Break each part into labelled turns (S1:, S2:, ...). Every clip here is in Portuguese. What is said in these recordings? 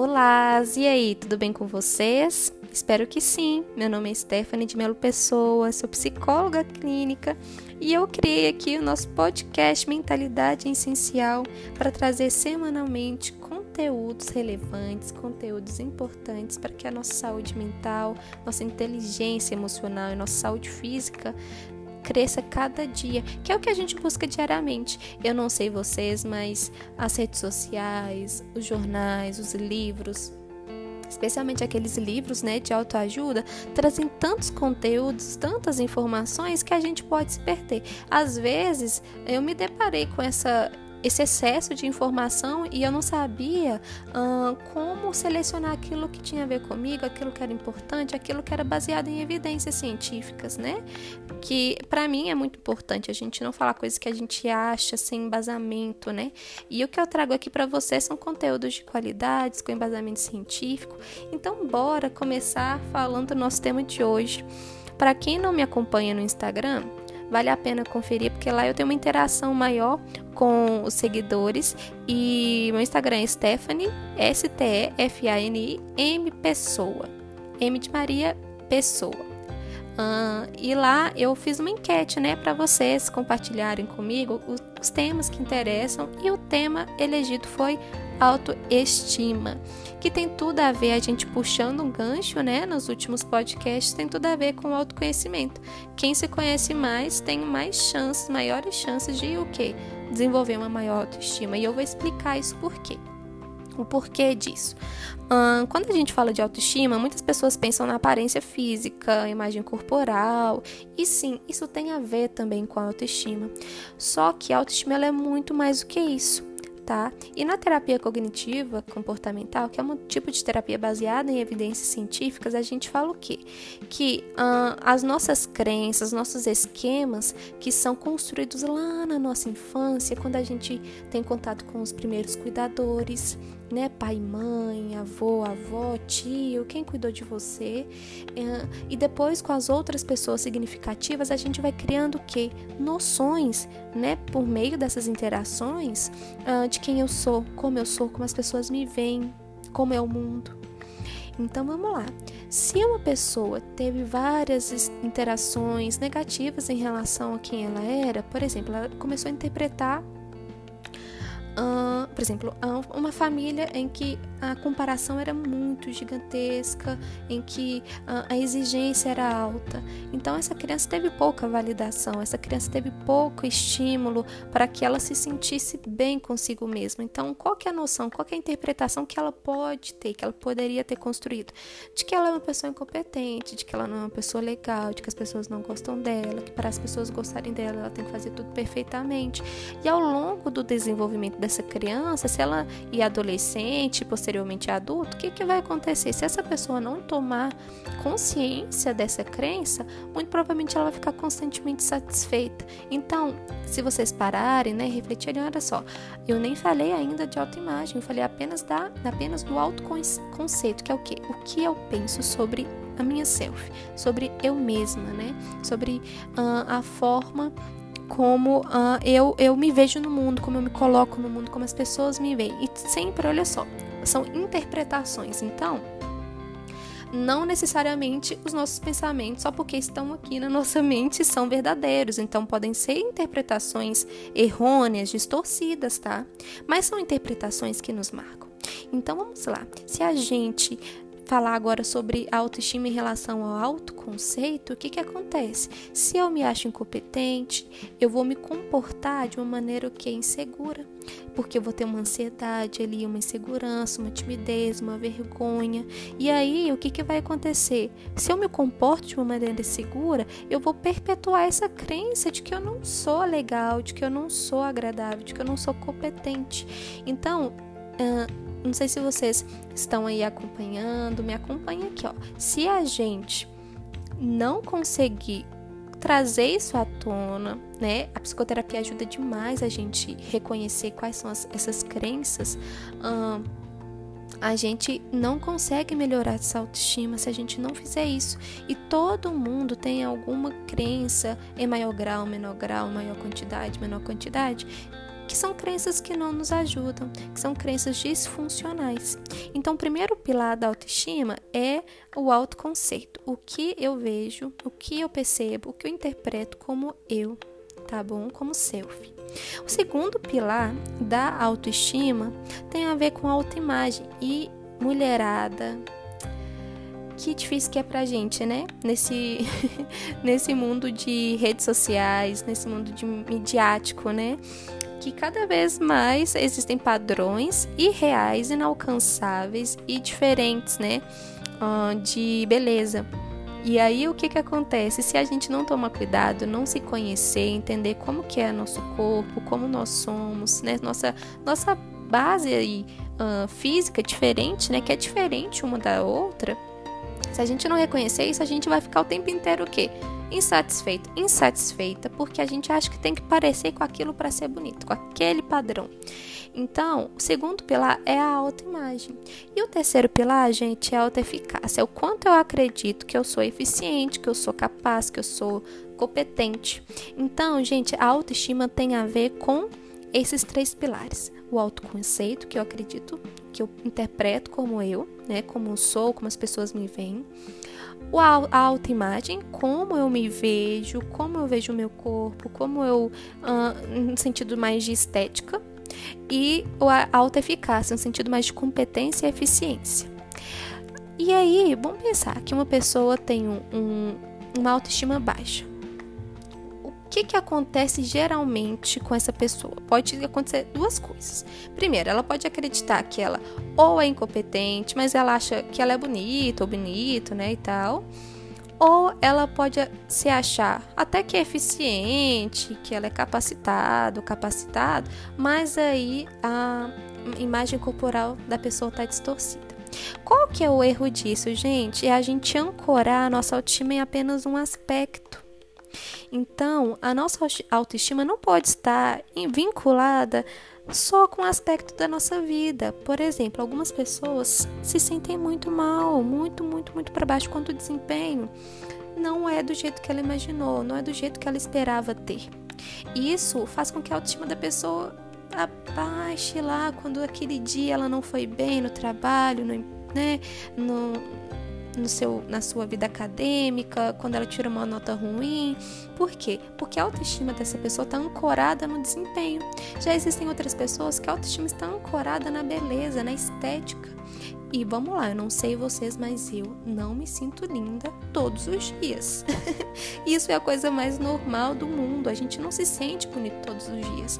S1: Olá, e aí, tudo bem com vocês? Espero que sim. Meu nome é Stephanie de Melo Pessoa, sou psicóloga clínica e eu criei aqui o nosso podcast Mentalidade Essencial para trazer semanalmente conteúdos relevantes, conteúdos importantes para que a nossa saúde mental, nossa inteligência emocional e nossa saúde física cresça cada dia, que é o que a gente busca diariamente. Eu não sei vocês, mas as redes sociais, os jornais, os livros, especialmente aqueles livros né, de autoajuda, trazem tantos conteúdos, tantas informações que a gente pode se perder. Às vezes eu me deparei com essa esse excesso de informação e eu não sabia como selecionar aquilo que tinha a ver comigo, aquilo que era importante, aquilo que era baseado em evidências científicas, né? Que para mim é muito importante a gente não falar coisas que a gente acha sem embasamento, né? E o que eu trago aqui para vocês são conteúdos de qualidade, com embasamento científico. Então, bora começar falando do nosso tema de hoje. Para quem não me acompanha no Instagram, vale a pena conferir, porque lá eu tenho uma interação maior com os seguidores. E meu Instagram é Stephanie, S-T-E-F-A-N-I, M Pessoa. M de Maria Pessoa. Uh, e lá eu fiz uma enquete, né, para vocês compartilharem comigo os, os temas que interessam e o tema elegido foi autoestima, que tem tudo a ver, a gente puxando um gancho, né, nos últimos podcasts, tem tudo a ver com autoconhecimento. Quem se conhece mais tem mais chances, maiores chances de o quê? Desenvolver uma maior autoestima. E eu vou explicar isso por quê. O porquê disso. Hum, quando a gente fala de autoestima, muitas pessoas pensam na aparência física, imagem corporal, e sim, isso tem a ver também com a autoestima. Só que a autoestima é muito mais do que isso tá? E na terapia cognitiva comportamental, que é um tipo de terapia baseada em evidências científicas, a gente fala o quê? Que as nossas crenças, nossos esquemas que são construídos lá na nossa infância, quando a gente tem contato com os primeiros cuidadores, né? Pai, mãe, avô, avó, tio, quem cuidou de você. É, e depois com as outras pessoas significativas, a gente vai criando o quê? Noções, né? Por meio dessas interações uh, de quem eu sou, como eu sou, como as pessoas me veem, como é o mundo. Então vamos lá. Se uma pessoa teve várias interações negativas em relação a quem ela era, por exemplo, ela começou a interpretar por exemplo, uma família em que a comparação era muito gigantesca, em que a exigência era alta. Então, essa criança teve pouca validação, essa criança teve pouco estímulo para que ela se sentisse bem consigo mesma. Então, qual que é a noção, qual que é a interpretação que ela pode ter, que ela poderia ter construído? De que ela é uma pessoa incompetente, de que ela não é uma pessoa legal, de que as pessoas não gostam dela, que para as pessoas gostarem dela, ela tem que fazer tudo perfeitamente. E ao longo do desenvolvimento dessa criança, se ela e adolescente, posteriormente adulto, o que, que vai acontecer? Se essa pessoa não tomar consciência dessa crença, muito provavelmente ela vai ficar constantemente satisfeita. Então, se vocês pararem, né, refletirem, olha só, eu nem falei ainda de autoimagem, eu falei apenas da apenas do autoconceito, que é o que? O que eu penso sobre a minha self, sobre eu mesma, né? Sobre uh, a forma como uh, eu, eu me vejo no mundo, como eu me coloco no mundo, como as pessoas me veem. E sempre, olha só, são interpretações. Então, não necessariamente os nossos pensamentos, só porque estão aqui na nossa mente, são verdadeiros. Então, podem ser interpretações errôneas, distorcidas, tá? Mas são interpretações que nos marcam. Então, vamos lá. Se a gente falar agora sobre autoestima em relação ao autoconceito, o que, que acontece? Se eu me acho incompetente, eu vou me comportar de uma maneira que é insegura, porque eu vou ter uma ansiedade ali, uma insegurança, uma timidez, uma vergonha. E aí, o que, que vai acontecer? Se eu me comporto de uma maneira segura, eu vou perpetuar essa crença de que eu não sou legal, de que eu não sou agradável, de que eu não sou competente. Então, uh, não sei se vocês estão aí acompanhando, me acompanha aqui, ó. Se a gente não conseguir trazer isso à tona, né? A psicoterapia ajuda demais a gente reconhecer quais são as, essas crenças. Hum, a gente não consegue melhorar essa autoestima se a gente não fizer isso. E todo mundo tem alguma crença em maior grau, menor grau, maior quantidade, menor quantidade, que são crenças que não nos ajudam, que são crenças disfuncionais. Então, o primeiro pilar da autoestima é o autoconceito, o que eu vejo, o que eu percebo, o que eu interpreto como eu, tá bom? Como self. O segundo pilar da autoestima tem a ver com autoimagem e mulherada. Que difícil que é pra gente, né? Nesse, nesse mundo de redes sociais, nesse mundo de midiático, né? Que cada vez mais existem padrões irreais, inalcançáveis e diferentes, né? Uh, de beleza. E aí o que que acontece? Se a gente não tomar cuidado, não se conhecer, entender como que é nosso corpo, como nós somos, né? Nossa nossa base aí, uh, física diferente, né? Que é diferente uma da outra. Se a gente não reconhecer isso, a gente vai ficar o tempo inteiro o quê? Insatisfeito, insatisfeita, porque a gente acha que tem que parecer com aquilo para ser bonito, com aquele padrão. Então, o segundo pilar é a autoimagem. E o terceiro pilar, gente, é a autoeficácia. É o quanto eu acredito que eu sou eficiente, que eu sou capaz, que eu sou competente. Então, gente, a autoestima tem a ver com esses três pilares: o autoconceito, que eu acredito, que eu interpreto como eu, né, como eu sou, como as pessoas me veem. A autoimagem, como eu me vejo, como eu vejo o meu corpo, como eu, uh, no sentido mais de estética, e a autoeficácia, no sentido mais de competência e eficiência. E aí, vamos pensar que uma pessoa tem um, um, uma autoestima baixa. Que, que acontece geralmente com essa pessoa? Pode acontecer duas coisas. Primeiro, ela pode acreditar que ela ou é incompetente, mas ela acha que ela é bonita ou bonito, né, e tal ou ela pode se achar até que é eficiente, que ela é capacitado, capacitado, mas aí a imagem corporal da pessoa está distorcida. Qual que é o erro disso, gente? É a gente ancorar a nossa autoestima em apenas um aspecto. Então, a nossa autoestima não pode estar vinculada só com o aspecto da nossa vida. Por exemplo, algumas pessoas se sentem muito mal, muito, muito, muito para baixo quando o desempenho não é do jeito que ela imaginou, não é do jeito que ela esperava ter. Isso faz com que a autoestima da pessoa abaixe lá quando aquele dia ela não foi bem no trabalho, no, né, no, no seu, na sua vida acadêmica, quando ela tira uma nota ruim. Por quê? Porque a autoestima dessa pessoa está ancorada no desempenho. Já existem outras pessoas que a autoestima está ancorada na beleza, na estética. E vamos lá, eu não sei vocês, mas eu não me sinto linda todos os dias. Isso é a coisa mais normal do mundo. A gente não se sente bonito todos os dias.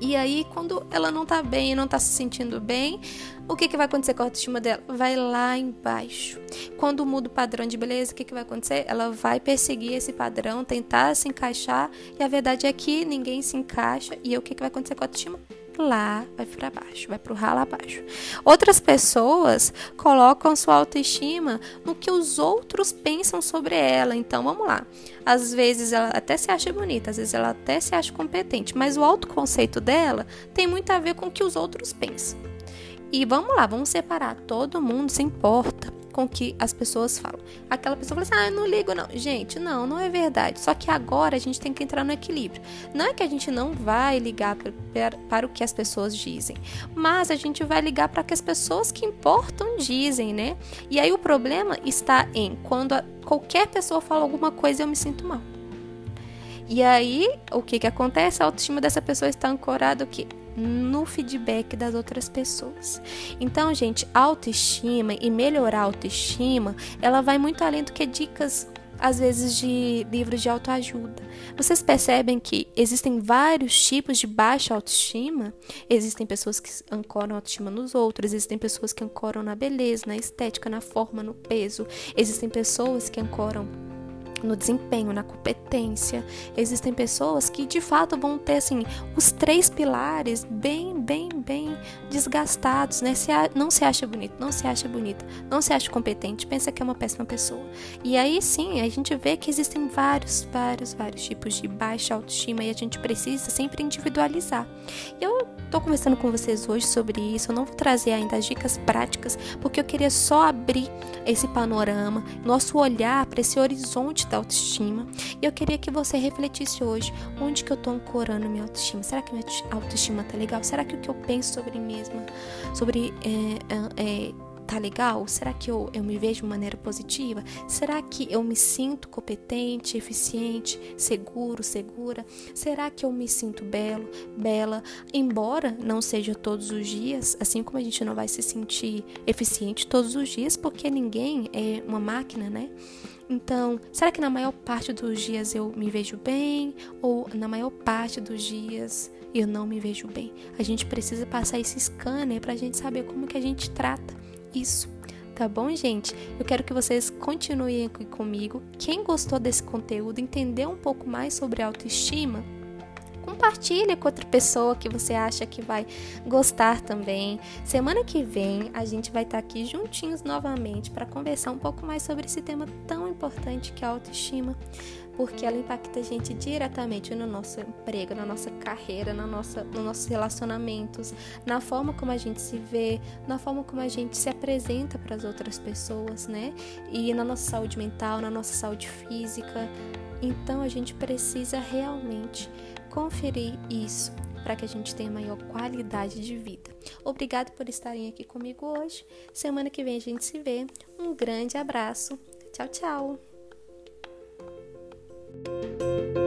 S1: E aí, quando ela não tá bem, não tá se sentindo bem, o que, que vai acontecer com a autoestima dela? Vai lá embaixo. Quando muda o padrão de beleza, o que, que vai acontecer? Ela vai perseguir esse padrão, tentar se encaixar, e a verdade é que ninguém se encaixa. E o que, que vai acontecer com a autoestima? Lá, vai para baixo, vai para o ralo abaixo. Outras pessoas colocam sua autoestima no que os outros pensam sobre ela. Então, vamos lá. Às vezes ela até se acha bonita, às vezes ela até se acha competente, mas o autoconceito dela tem muito a ver com o que os outros pensam. E vamos lá, vamos separar. Todo mundo se importa com o que as pessoas falam. Aquela pessoa fala assim: ah, eu não ligo, não. Gente, não, não é verdade. Só que agora a gente tem que entrar no equilíbrio. Não é que a gente não vai ligar para, para o que as pessoas dizem, mas a gente vai ligar para o que as pessoas que importam dizem, né? E aí o problema está em quando a, qualquer pessoa fala alguma coisa eu me sinto mal. E aí, o que que acontece? A autoestima dessa pessoa está ancorada o quê? No feedback das outras pessoas. Então, gente, autoestima e melhorar a autoestima, ela vai muito além do que dicas às vezes de livros de autoajuda. Vocês percebem que existem vários tipos de baixa autoestima? Existem pessoas que ancoram a autoestima nos outros, existem pessoas que ancoram na beleza, na estética, na forma, no peso. Existem pessoas que ancoram no desempenho, na competência. Existem pessoas que de fato vão ter assim os três pilares bem bem, bem desgastados, né? Se a, não se acha bonito, não se acha bonita, não se acha competente, pensa que é uma péssima pessoa. E aí sim, a gente vê que existem vários, vários, vários tipos de baixa autoestima e a gente precisa sempre individualizar. Eu tô conversando com vocês hoje sobre isso, eu não vou trazer ainda as dicas práticas, porque eu queria só abrir esse panorama, nosso olhar para esse horizonte da autoestima. E eu queria que você refletisse hoje onde que eu tô ancorando minha autoestima. Será que minha autoestima tá legal? Será que o que eu penso sobre mim mesma, sobre é, é, tá legal? Será que eu, eu me vejo de maneira positiva? Será que eu me sinto competente, eficiente, seguro, segura? Será que eu me sinto belo, bela? Embora não seja todos os dias, assim como a gente não vai se sentir eficiente todos os dias, porque ninguém é uma máquina, né? Então, será que na maior parte dos dias eu me vejo bem ou na maior parte dos dias eu não me vejo bem? A gente precisa passar esse scanner para a gente saber como que a gente trata isso. Tá bom, gente? Eu quero que vocês continuem aqui comigo. Quem gostou desse conteúdo, entendeu um pouco mais sobre autoestima, compartilhe com outra pessoa que você acha que vai gostar também. Semana que vem a gente vai estar aqui juntinhos novamente para conversar um pouco mais sobre esse tema tão importante que é a autoestima, porque ela impacta a gente diretamente no nosso emprego, na nossa carreira, na nossa, nos nossos relacionamentos, na forma como a gente se vê, na forma como a gente se apresenta para as outras pessoas, né? E na nossa saúde mental, na nossa saúde física. Então a gente precisa realmente conferir isso para que a gente tenha maior qualidade de vida. Obrigado por estarem aqui comigo hoje. Semana que vem a gente se vê. Um grande abraço. Tchau, tchau. Thank you.